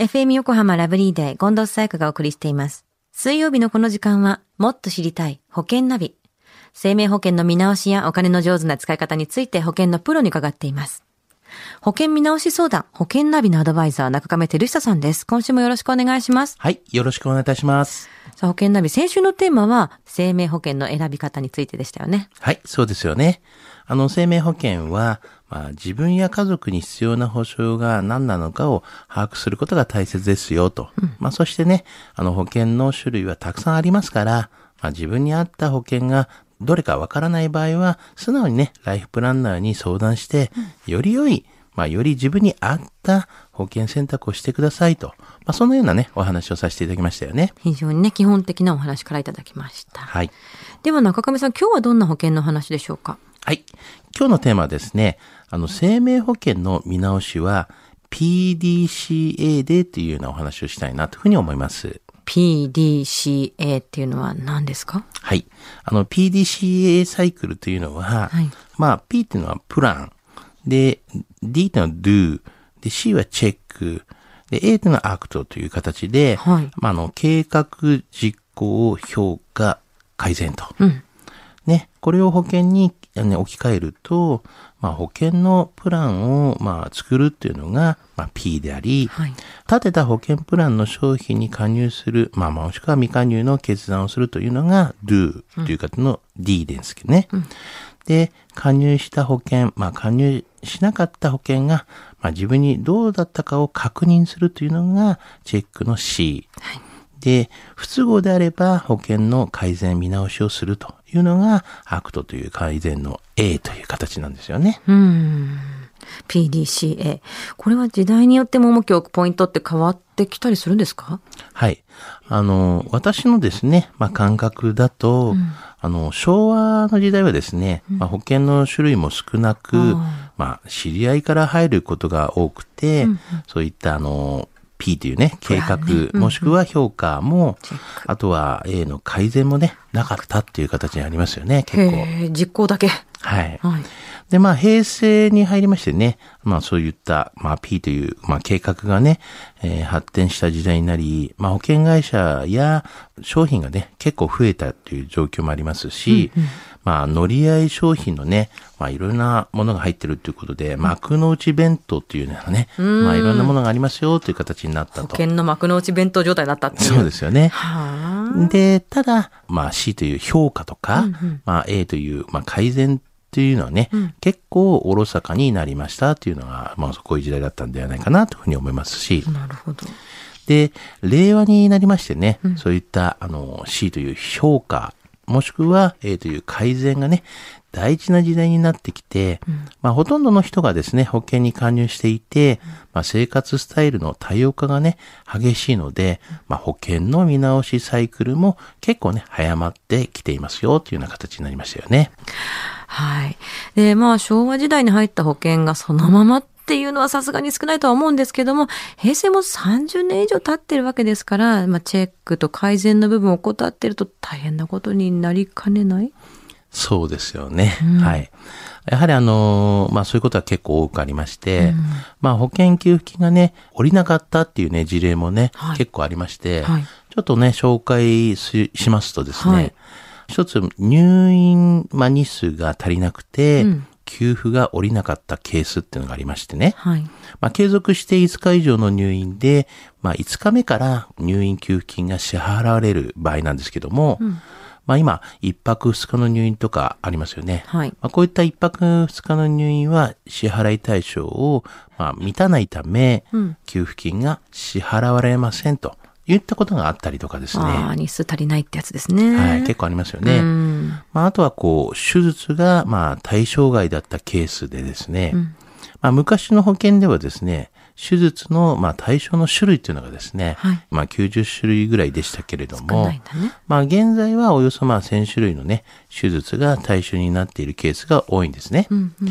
FM 横浜ラブリーデー、近藤沙耶香がお送りしています。水曜日のこの時間は、もっと知りたい保険ナビ。生命保険の見直しやお金の上手な使い方について保険のプロに伺っています。保険見直し相談、保険ナビのアドバイザー、中亀照久さんです。今週もよろしくお願いします。はい。よろしくお願いいたします。さあ、保険ナビ、先週のテーマは、生命保険の選び方についてでしたよね。はい。そうですよね。あの、生命保険は、まあ、自分や家族に必要な保障が何なのかを把握することが大切ですよと。まあ、そしてね、あの、保険の種類はたくさんありますから、まあ、自分に合った保険がどれかわからない場合は、素直にね、ライフプランナーに相談して、より良い、まあ、より自分に合った保険選択をしてくださいと。まあ、そのようなね、お話をさせていただきましたよね。非常にね、基本的なお話からいただきました。はい。では中亀さん、今日はどんな保険の話でしょうか？はい。今日のテーマはですね、あの、生命保険の見直しは PDCA でっていうようなお話をしたいなというふうに思います。PDCA っていうのは何ですか？はい。あの、PDCA サイクルというのは、はいまあ、P っていうのは plan。で、D っていうのは do。で、C は check。で、A っていうのは act という形で、はいまあ、あの、計画、実行、評価、改善と。うん。ね、これを保険に、ね、置き換えると、まあ、保険のプランを、まあ、作るっていうのが、まあ、P であり、はい立てた保険プランの商品に加入する、まあ、もしくは未加入の決断をするというのが Do という方の D ですけどね。で、加入した保険、まあ、加入しなかった保険が、まあ、自分にどうだったかを確認するというのがチェックの C。で、不都合であれば保険の改善見直しをするというのが act という改善の A という形なんですよね。うーん。PDCA。これは時代によっても重きを置くポイントって変わってきたりするんですか？はい。あの、私のですね、まあ、感覚だと、あの、昭和の時代はですね、まあ、保険の種類も少なく、まあ、知り合いから入ることが多くて、そういったあの、P というね、計画、もしくは評価も、あとは A の改善もね、なかったっていう形にありますよね、結構。実行だけ。はい。はい。で、まあ、平成に入りましてね、まあ、そういった、まあ、P という、まあ、計画がね、えー発展した時代になり、まあ、保険会社や商品がね、結構増えたという状況もありますし、まあ、乗り合い商品のね、まあ、いろんなものが入ってるということで、幕の内弁当っていうのはね、まあ、いろんなものがありますよという形になったと。保険の幕の内弁当状態になったっていう。そうですよね。はあ。で、ただ、まあ C という評価とか、まあ A という、まあ改善っていうのはね、結構おろそかになりましたっていうのが、まあこういう時代だったんではないかなというふうに思いますし、なるほど。で、令和になりましてね、そういったあの C という評価、もしくは A という改善がね、大事な時代になってきて、まあほとんどの人がですね、保険に加入していて、まあ生活スタイルの多様化がね、激しいので、まあ保険の見直しサイクルも結構ね、早まってきていますよというような形になりましたよね。はい。で、まあ、昭和時代に入った保険がそのままっていうのはさすがに少ないとは思うんですけども、平成も30年以上経ってるわけですから、まあ、チェックと改善の部分を怠ってると大変なことになりかねない？そうですよね。はい。やはりあのーまあそういうことは結構多くありまして、まあ保険給付金がね、下りなかったっていうね、事例もね、はい。結構ありまして、はい。ちょっとね、紹介ししますとですね、はい。一つ入院、まあ、日数が足りなくて、うん給付が下りなかったケースっていうのがありましてね。はい。まあ、継続して5日以上の入院で、まあ、5日目から入院給付金が支払われる場合なんですけども、まあ、今、1泊2日の入院とかありますよね。はい。まあ、こういった1泊2日の入院は支払い対象を、まあ、満たないため、うん給付金が支払われませんといったことがあったりとかですね。ああ、日数足りないってやつですね。はい、結構ありますよね。うん。まあ、あとはこう、手術が、まあ、対象外だったケースでですね、まあ、昔の保険ではですね、手術の、まあ、対象の種類っていうのがですね、はいまあ、90種類ぐらいでしたけれど少もね。まあ、現在はおよそまあ、1000種類のね、手術が対象になっているケースが多いんですね。うんうん。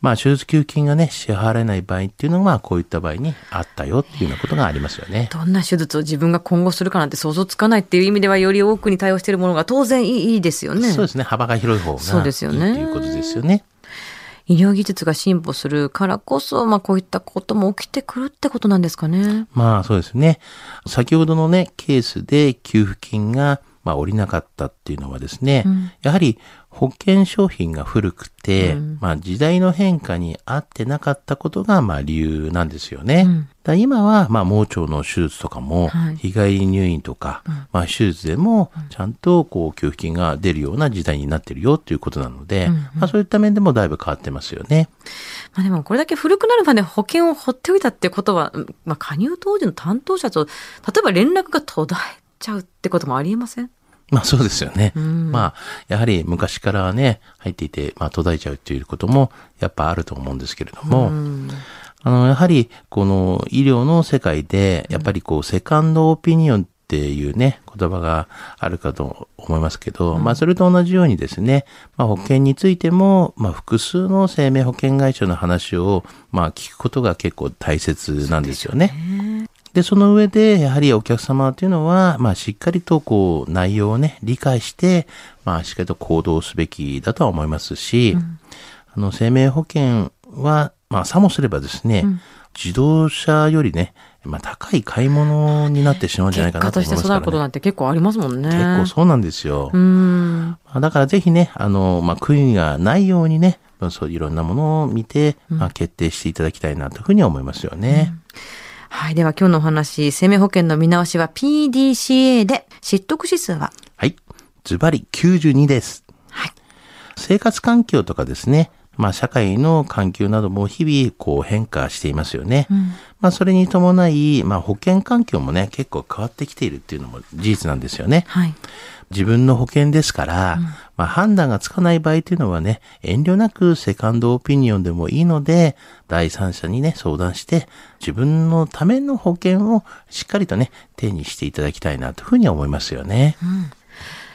まあ、手術給付金がね、支払えない場合っていうのが、こういった場合にあったよっていうようなことがありますよね。どんな手術を自分が今後するかなんて想像つかないっていう意味ではより多くに対応しているものが当然いいですよね。そうですね。幅が広い方がいいそうですよねということですよね。医療技術が進歩するからこそ、まあこういったことも起きてくるってことなんですかね。まあそうですね。先ほどのね、ケースで給付金がまあ、降りなかったっていうのはですね、うん、やはり保険商品が古くて、うん、まあ、時代の変化に合ってなかったことが、まあ、理由なんですよね。うん、だ今は、まあ、盲腸の手術とかも、日帰り入院とか、はい、まあ、手術でも、ちゃんと、こう、給付金が出るような時代になってるよっていうことなので、うんうん、まあ、そういった面でもだいぶ変わってますよね。まあ、でも、これだけ古くなるまで保険を放っておいたってことは、まあ、加入当時の担当者と、例えば連絡が途絶えちゃうってこともありえません？まあそうですよね。うん、まあ、やはり昔からね、入っていて、まあ途絶えちゃうっていうことも、やっぱあると思うんですけれども、うん、あの、やはり、この医療の世界で、やっぱりこう、セカンドオピニオンっていうね、言葉があるかと思いますけど、うん、まあそれと同じようにですね、まあ保険についても、まあ複数の生命保険会社の話を、まあ聞くことが結構大切なんですよね。で、その上で、やはりお客様っていうのは、まあ、しっかりと、こう、内容をね、理解して、まあ、しっかりと行動すべきだとは思いますし、うん、あの、生命保険は、まあ、さもすればですね、うん、自動車よりね、まあ、高い買い物になってしまうんじゃないかなと思いますから、ね、して育ることなんて結構ありますもんね。結構そうなんですよ。うん。だからぜひね、あの、まあ、悔いがないようにね、そういろんなものを見て、まあ、決定していただきたいなというふうに思いますよね。うんはい。では今日のお話、生命保険の見直しは PDCA で、失得指数は？はい。ズバリ92です。はい。生活環境とかですね、まあ社会の環境なども日々こう変化していますよね。うん、まあそれに伴い、まあ保険環境もね、結構変わってきているっていうのも事実なんですよね。はい。自分の保険ですから、うん、まあ、判断がつかない場合というのはね、遠慮なくセカンドオピニオンでもいいので、第三者にね、相談して、自分のための保険をしっかりとね、手にしていただきたいなというふうに思いますよね。うん